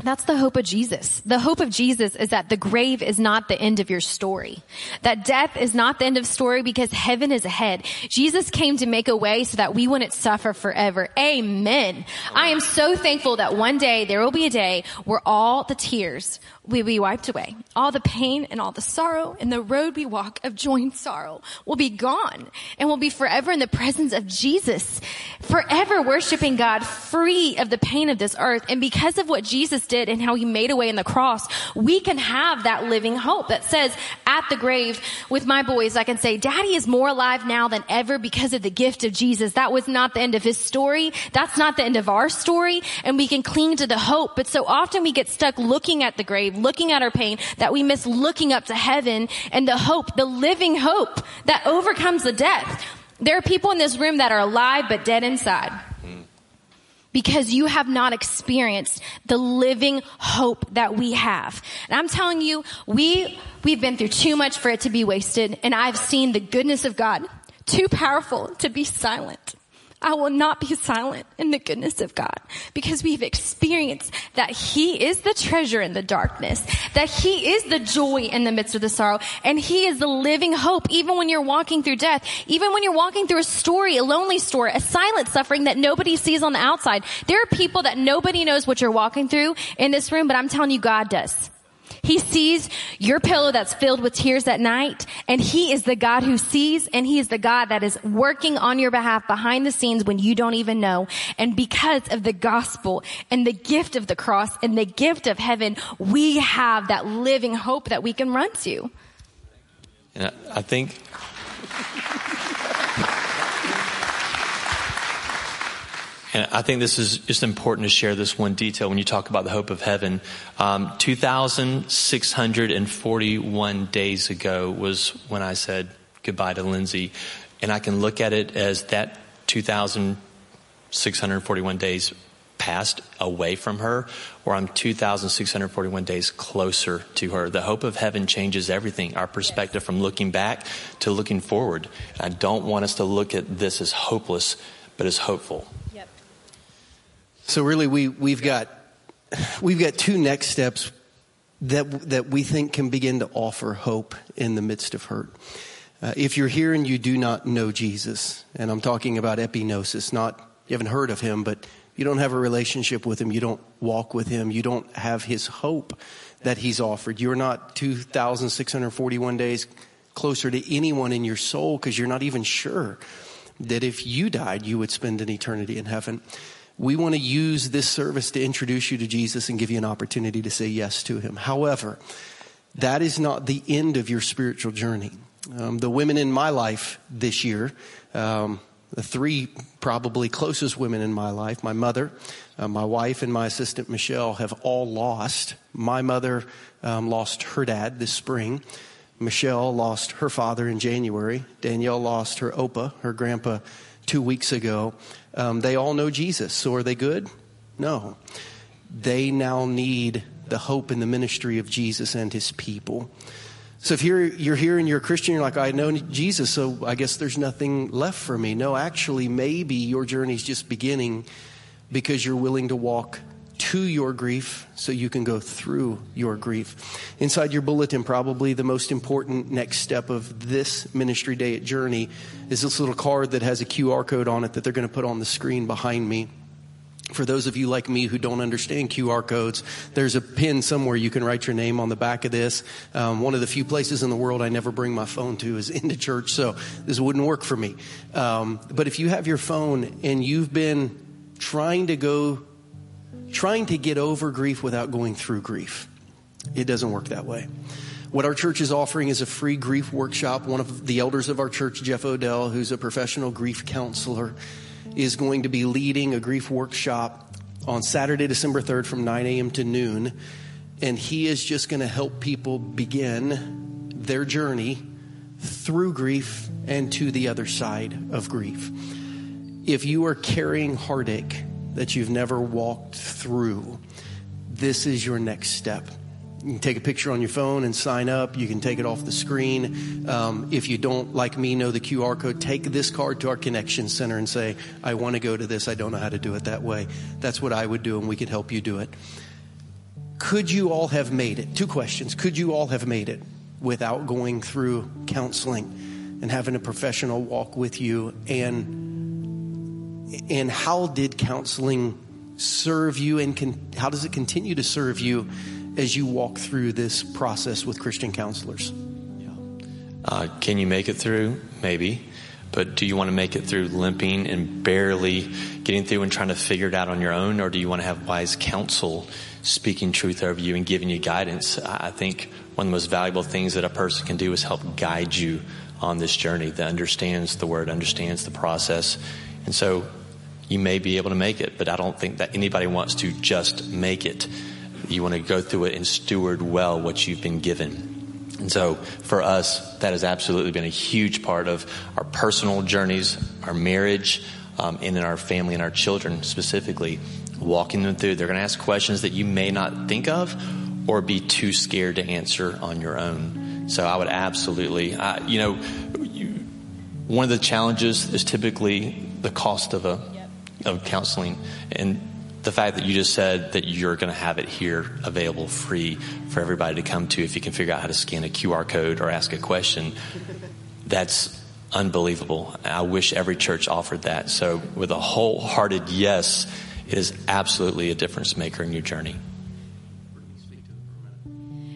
That's the hope of Jesus. The hope of Jesus is that the grave is not the end of your story. That death is not the end of story because heaven is ahead. Jesus came to make a way so that we wouldn't suffer forever. Amen. I am so thankful that one day there will be a day where all the tears will be wiped away. All the pain and all the sorrow and the road we walk of joy and sorrow will be gone and we'll be forever in the presence of Jesus, forever worshiping God free of the pain of this earth. And because of what Jesus did and how he made a way in the cross, we can have that living hope that says at the grave with my boys, I can say, daddy is more alive now than ever because of the gift of Jesus. That was not the end of his story. That's not the end of our story. And we can cling to the hope. But so often we get stuck looking at the grave, looking at our pain that we miss looking up to heaven and the hope, the living hope that overcomes the death. There are people in this room that are alive but dead inside because you have not experienced the living hope that we have. And I'm telling you, we, we've been through too much for it to be wasted. And I've seen the goodness of God too powerful to be silent. I will not be silent in the goodness of God because we've experienced that He is the treasure in the darkness, that He is the joy in the midst of the sorrow, and He is the living hope even when you're walking through death, even when you're walking through a story, a lonely story, a silent suffering that nobody sees on the outside. There are people that nobody knows what you're walking through in this room, but I'm telling you, God does. He sees your pillow that's filled with tears at night, and He is the God who sees, and He is the God that is working on your behalf behind the scenes when you don't even know. And because of the gospel and the gift of the cross and the gift of heaven, we have that living hope that we can run to. And I think And I think this is just important to share this one detail when you talk about the hope of heaven. Um, 2,641 days ago was when I said goodbye to Lindsay. And I can look at it as that 2,641 days passed away from her, or I'm 2,641 days closer to her. The hope of heaven changes everything, our perspective from looking back to looking forward. I don't want us to look at this as hopeless, but as hopeful. So really, we we've got we've got two next steps that that we think can begin to offer hope in the midst of hurt. Uh, if you're here and you do not know Jesus, and I'm talking about epignosis, not you haven't heard of him, but you don't have a relationship with him, you don't walk with him, you don't have his hope that he's offered. You're not 2,641 days closer to anyone in your soul because you're not even sure that if you died, you would spend an eternity in heaven we want to use this service to introduce you to Jesus and give you an opportunity to say yes to him. However, that is not the end of your spiritual journey. Um, the women in my life this year, um, the three probably closest women in my life, my mother, uh, my wife, and my assistant Michelle, have all lost. My mother um, lost her dad this spring. Michelle lost her father in January. Danielle lost her opa, her grandpa, two weeks ago. Um, they all know Jesus. So are they good? No. They now need the hope and the ministry of Jesus and his people. So if you're, you're here and you're a Christian, you're like, I know Jesus, so I guess there's nothing left for me. No, actually, maybe your journey's just beginning because you're willing to walk to your grief so you can go through your grief. Inside your bulletin, probably the most important next step of this ministry day at Journey is this little card that has a QR code on it that they're going to put on the screen behind me. For those of you like me who don't understand QR codes, there's a pin somewhere you can write your name on the back of this. Um, one of the few places in the world I never bring my phone to is *laughs* into church, so this wouldn't work for me. Um, but if you have your phone and you've been trying to go trying to get over grief without going through grief. It doesn't work that way. What our church is offering is a free grief workshop. One of the elders of our church, Jeff Odell, who's a professional grief counselor, is going to be leading a grief workshop on Saturday, December 3rd from 9 a.m. to noon. And he is just going to help people begin their journey through grief and to the other side of grief. If you are carrying heartache, that you've never walked through, this is your next step. You can take a picture on your phone and sign up. You can take it off the screen. Um, if you don't, like me, know the QR code, take this card to our connection center and say, I want to go to this. I don't know how to do it that way. That's what I would do, and we could help you do it. could you all have made it? Two questions. Could you all have made it without going through counseling and having a professional walk with you? And, and how did counseling serve you and can, how does it continue to serve you as you walk through this process with Christian counselors? Uh, can you make it through? Maybe. But do you want to make it through limping and barely getting through and trying to figure it out on your own? Or do you want to have wise counsel speaking truth over you and giving you guidance? I think one of the most valuable things that a person can do is help guide you on this journey that understands the word, understands the process. And so you may be able to make it, but I don't think that anybody wants to just make it. You want to go through it and steward well what you've been given. And so for us, that has absolutely been a huge part of our personal journeys, our marriage, um, and in our family and our children specifically, walking them through. They're going to ask questions that you may not think of or be too scared to answer on your own. So I would absolutely, uh, you know, you, one of the challenges is typically the cost of a yep. of counseling, and the fact that you just said that you're going to have it here available free for everybody to come to if you can figure out how to scan a QR code or ask a question, that's unbelievable. I wish every church offered that. So, with a wholehearted yes, it is absolutely a difference maker in your journey.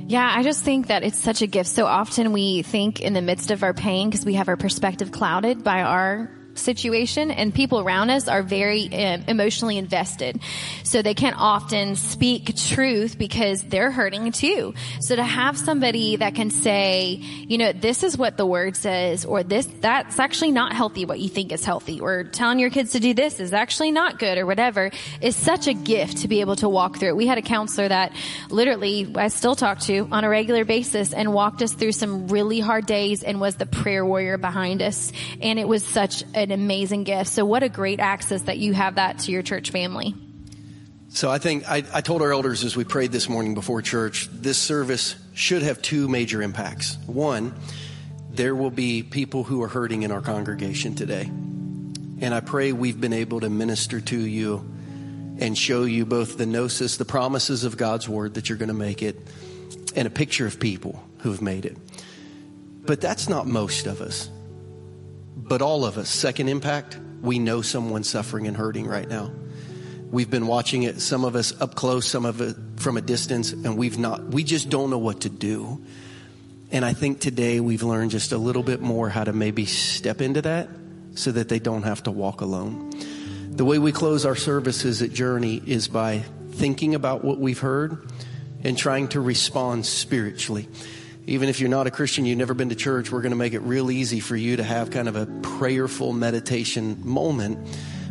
Yeah, I just think that it's such a gift. So often we think in the midst of our pain because we have our perspective clouded by our situation and people around us are very um, emotionally invested. So they can't often speak truth because they're hurting too. So to have somebody that can say, you know, this is what the word says or this, that's actually not healthy what you think is healthy or telling your kids to do this is actually not good or whatever is such a gift to be able to walk through. It. We had a counselor that literally I still talk to on a regular basis and walked us through some really hard days and was the prayer warrior behind us. And it was such an amazing gift. So what a great access that you have that to your church family. So I think I, I, told our elders as we prayed this morning before church, this service should have two major impacts. One, there will be people who are hurting in our congregation today. And I pray we've been able to minister to you and show you both the gnosis, the promises of God's word that you're going to make it, and a picture of people who have made it. But that's not most of us. But all of us, second impact, we know someone suffering and hurting right now. We've been watching it, some of us up close, some of it from a distance, and we've not, we just don't know what to do. And I think today we've learned just a little bit more how to maybe step into that so that they don't have to walk alone. The way we close our services at Journey is by thinking about what we've heard and trying to respond spiritually even if you're not a Christian, you've never been to church, we're going to make it real easy for you to have kind of a prayerful meditation moment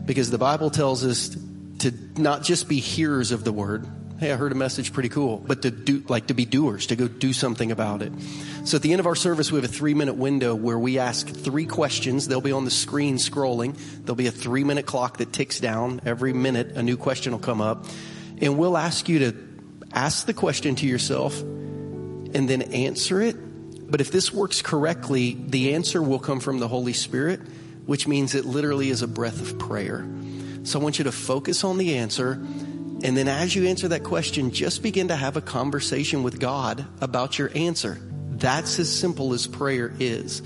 because the Bible tells us to not just be hearers of the word. Hey, I heard a message pretty cool, but to do, like to be doers, to go do something about it. So at the end of our service, we have a three minute window where we ask three questions. They'll be on the screen scrolling. There'll be a three minute clock that ticks down. Every minute, a new question will come up. And we'll ask you to ask the question to yourself and then answer it. But if this works correctly, the answer will come from the Holy Spirit, which means it literally is a breath of prayer. So I want you to focus on the answer. And then as you answer that question, just begin to have a conversation with God about your answer. That's as simple as prayer is.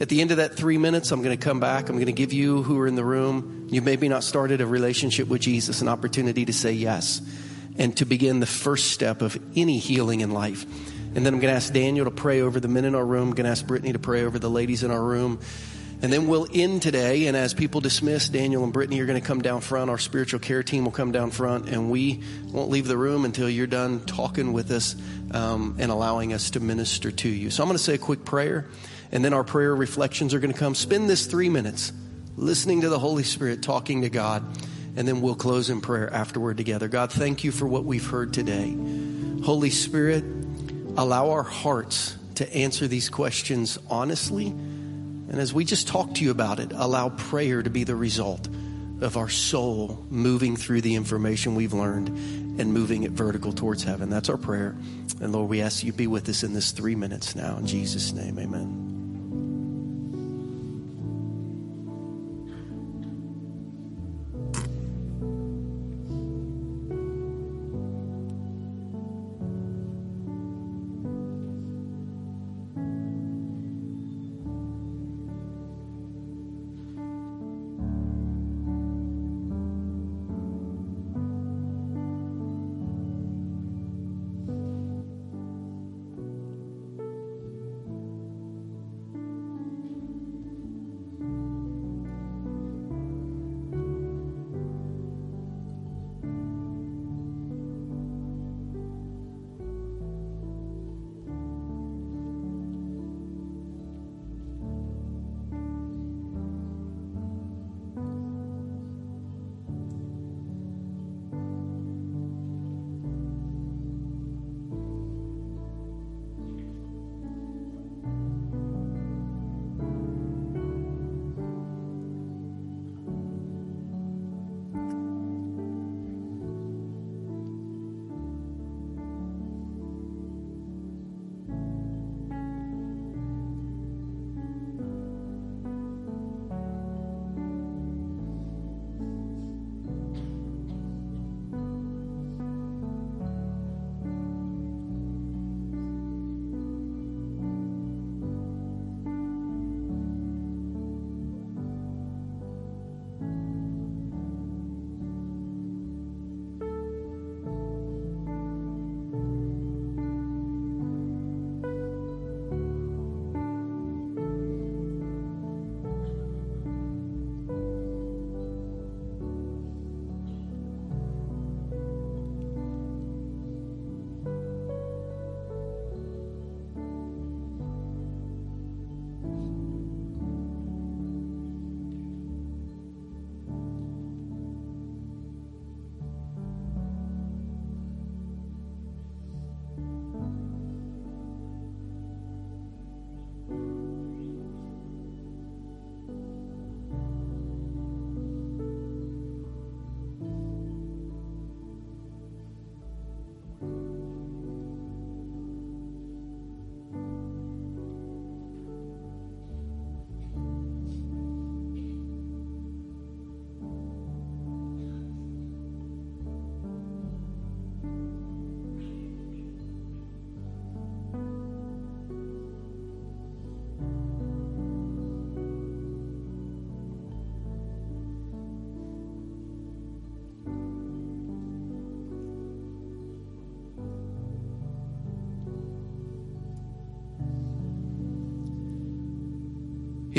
At the end of that three minutes, I'm going to come back. I'm going to give you who are in the room, you maybe not started a relationship with Jesus, an opportunity to say yes and to begin the first step of any healing in life. And then I'm going to ask Daniel to pray over the men in our room. I'm going to ask Brittany to pray over the ladies in our room. And then we'll end today. And as people dismiss, Daniel and Brittany are going to come down front. Our spiritual care team will come down front. And we won't leave the room until you're done talking with us um, and allowing us to minister to you. So I'm going to say a quick prayer. And then our prayer reflections are going to come. Spend this three minutes listening to the Holy Spirit, talking to God. And then we'll close in prayer afterward together. God, thank you for what we've heard today. Holy Spirit, allow our hearts to answer these questions honestly. And as we just talk to you about it, allow prayer to be the result of our soul moving through the information we've learned and moving it vertical towards heaven. That's our prayer. And Lord, we ask you be with us in this three minutes now. In Jesus' name, amen.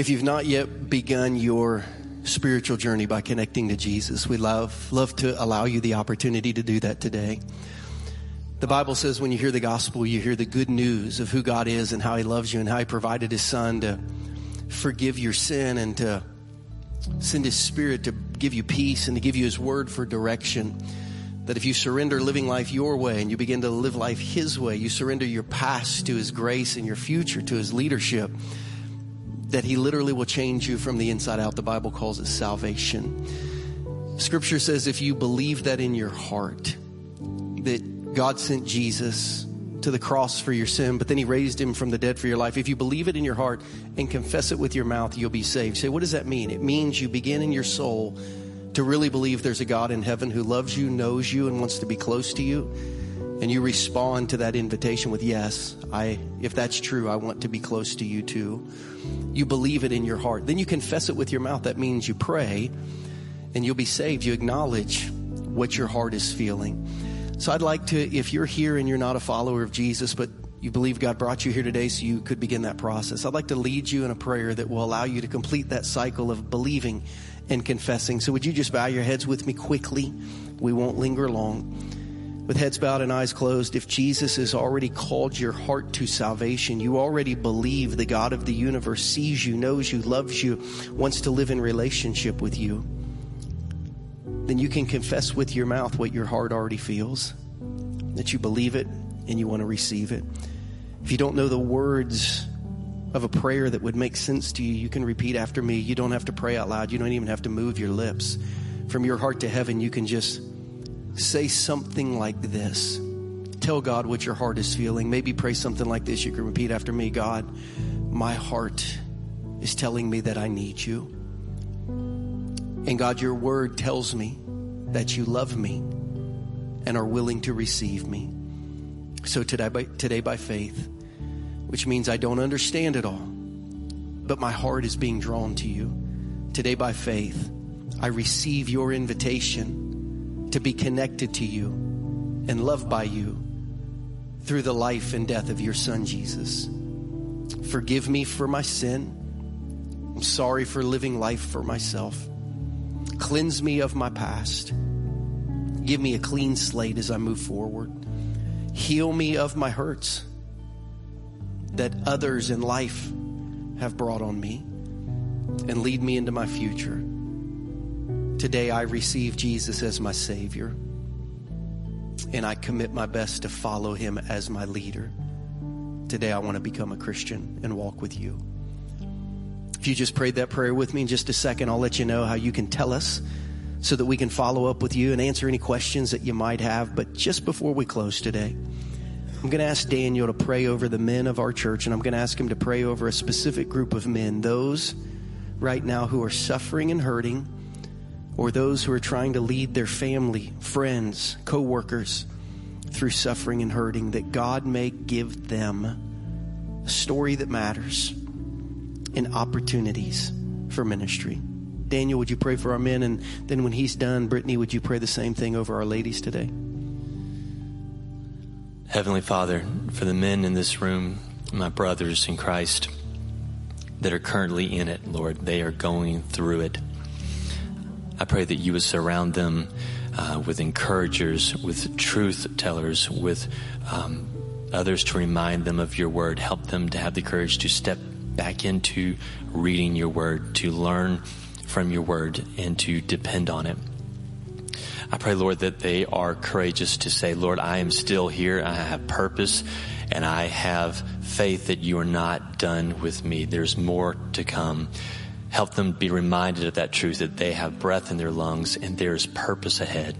If you've not yet begun your spiritual journey by connecting to Jesus, we love, love to allow you the opportunity to do that today. The Bible says when you hear the gospel, you hear the good news of who God is and how he loves you and how he provided his son to forgive your sin and to send his spirit to give you peace and to give you his word for direction. That if you surrender living life your way and you begin to live life his way, you surrender your past to his grace and your future to his leadership, that he literally will change you from the inside out. The Bible calls it salvation. Scripture says if you believe that in your heart, that God sent Jesus to the cross for your sin, but then he raised him from the dead for your life. If you believe it in your heart and confess it with your mouth, you'll be saved. Say, what does that mean? It means you begin in your soul to really believe there's a God in heaven who loves you, knows you, and wants to be close to you. And you respond to that invitation with, yes, I, if that's true, I want to be close to you too. You believe it in your heart. Then you confess it with your mouth. That means you pray and you'll be saved. You acknowledge what your heart is feeling. So I'd like to, if you're here and you're not a follower of Jesus, but you believe God brought you here today so you could begin that process, I'd like to lead you in a prayer that will allow you to complete that cycle of believing and confessing. So would you just bow your heads with me quickly? We won't linger long. With heads bowed and eyes closed, if Jesus has already called your heart to salvation, you already believe the God of the universe sees you, knows you, loves you, wants to live in relationship with you then you can confess with your mouth what your heart already feels, that you believe it and you want to receive it. If you don't know the words of a prayer that would make sense to you, you can repeat after me. You don't have to pray out loud. You don't even have to move your lips. From your heart to heaven, you can just say something like this. Tell God what your heart is feeling. Maybe pray something like this. You can repeat after me God, my heart is telling me that I need you. And God, your word tells me that you love me and are willing to receive me. So today by, today by faith, which means I don't understand it all, but my heart is being drawn to you. Today by faith, I receive your invitation to be connected to you and loved by you through the life and death of your son, Jesus. Forgive me for my sin. I'm sorry for living life for myself. Cleanse me of my past. Give me a clean slate as I move forward. Heal me of my hurts that others in life have brought on me and lead me into my future. Today I receive Jesus as my Savior and I commit my best to follow Him as my leader. Today I want to become a Christian and walk with you. If you just prayed that prayer with me in just a second, I'll let you know how you can tell us so that we can follow up with you and answer any questions that you might have. But just before we close today, I'm going to ask Daniel to pray over the men of our church, and I'm going to ask him to pray over a specific group of men, those right now who are suffering and hurting, or those who are trying to lead their family, friends, co-workers through suffering and hurting, that God may give them a story that matters and opportunities for ministry. Daniel, would you pray for our men? And then when he's done, Brittany, would you pray the same thing over our ladies today? Heavenly Father, for the men in this room, my brothers in Christ that are currently in it, Lord, they are going through it. I pray that you would surround them uh, with encouragers, with truth tellers, with um, others to remind them of your word. Help them to have the courage to step back into reading your word, to learn from your word, and to depend on it. I pray, Lord, that they are courageous to say, Lord, I am still here. I have purpose and I have faith that you are not done with me. There's more to come. Help them be reminded of that truth that they have breath in their lungs and there's purpose ahead.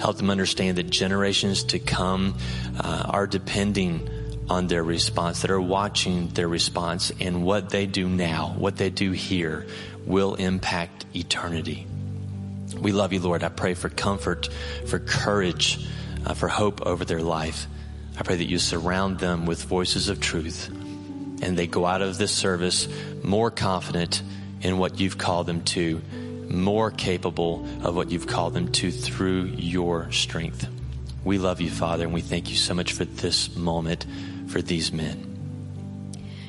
Help them understand that generations to come uh, are depending on their response, that are watching their response, and what they do now, what they do here, will impact eternity. We love you, Lord. I pray for comfort, for courage, uh, for hope over their life. I pray that you surround them with voices of truth and they go out of this service more confident in what you've called them to, more capable of what you've called them to through your strength. We love you, Father, and we thank you so much for this moment for these men.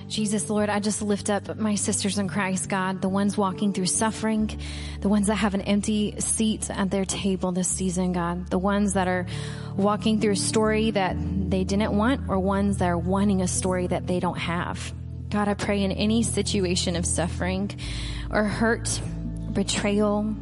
Jesus, Lord, I just lift up my sisters in Christ, God, the ones walking through suffering, the ones that have an empty seat at their table this season, God, the ones that are walking through a story that they didn't want or ones that are wanting a story that they don't have. God, I pray in any situation of suffering or hurt, betrayal,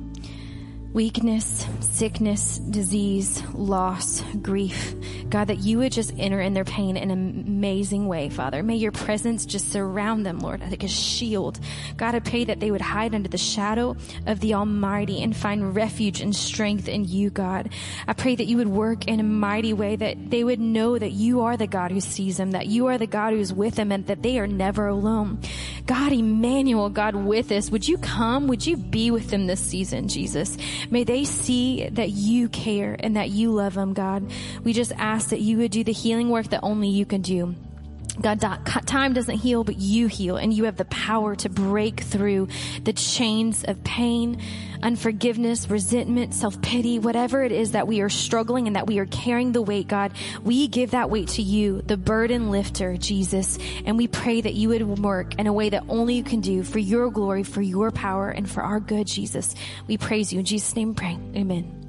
weakness, sickness, disease, loss, grief. God, that you would just enter in their pain in an amazing way, Father. May your presence just surround them, Lord, like a shield. God, I pray that they would hide under the shadow of the Almighty and find refuge and strength in you, God. I pray that you would work in a mighty way, that they would know that you are the God who sees them, that you are the God who's with them, and that they are never alone. God, Emmanuel, God with us, would you come? Would you be with them this season, Jesus? May they see that you care and that you love them, God. We just ask that you would do the healing work that only you can do. God, time doesn't heal, but you heal, and you have the power to break through the chains of pain, unforgiveness, resentment, self pity, whatever it is that we are struggling and that we are carrying the weight, God. We give that weight to you, the burden lifter, Jesus, and we pray that you would work in a way that only you can do for your glory, for your power, and for our good, Jesus. We praise you. In Jesus' name, pray. Amen.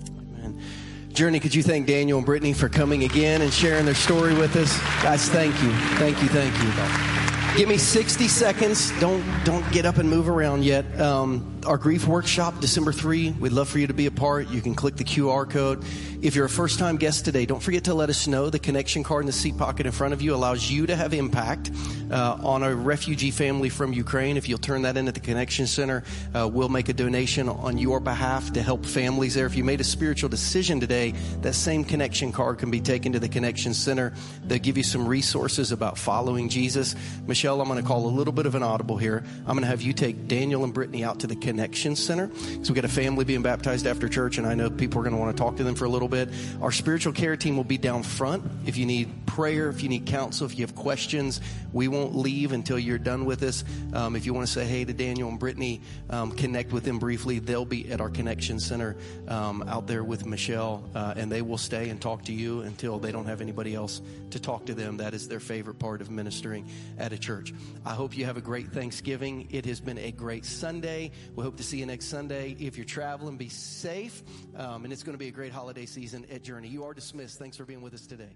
Journey, could you thank Daniel and Brittany for coming again and sharing their story with us? Guys, thank you. Thank you. Thank you. Give me 60 seconds. Don't, don't get up and move around yet. Um, our grief workshop, December 3. We'd love for you to be a part. You can click the QR code. If you're a first time guest today, don't forget to let us know. The connection card in the seat pocket in front of you allows you to have impact uh, on a refugee family from Ukraine. If you'll turn that in at the Connection Center, uh, we'll make a donation on your behalf to help families there. If you made a spiritual decision today, that same connection card can be taken to the Connection Center. They'll give you some resources about following Jesus. Michelle, I'm going to call a little bit of an audible here. I'm going to have you take Daniel and Brittany out to the Connection Center because we got a family being baptized after church, and I know people are going to want to talk to them for a little bit. Our spiritual care team will be down front. If you need prayer, if you need counsel, if you have questions, we won't leave until you're done with us. Um, if you want to say hey to Daniel and Brittany, um, connect with them briefly. They'll be at our Connection Center um, out there with Michelle, uh, and they will stay and talk to you until they don't have anybody else to talk to them. That is their favorite part of ministering at a church. I hope you have a great Thanksgiving. It has been a great Sunday. We hope to see you next Sunday. If you're traveling, be safe, um, and it's going to be a great holiday season at Journey. You are dismissed. Thanks for being with us today.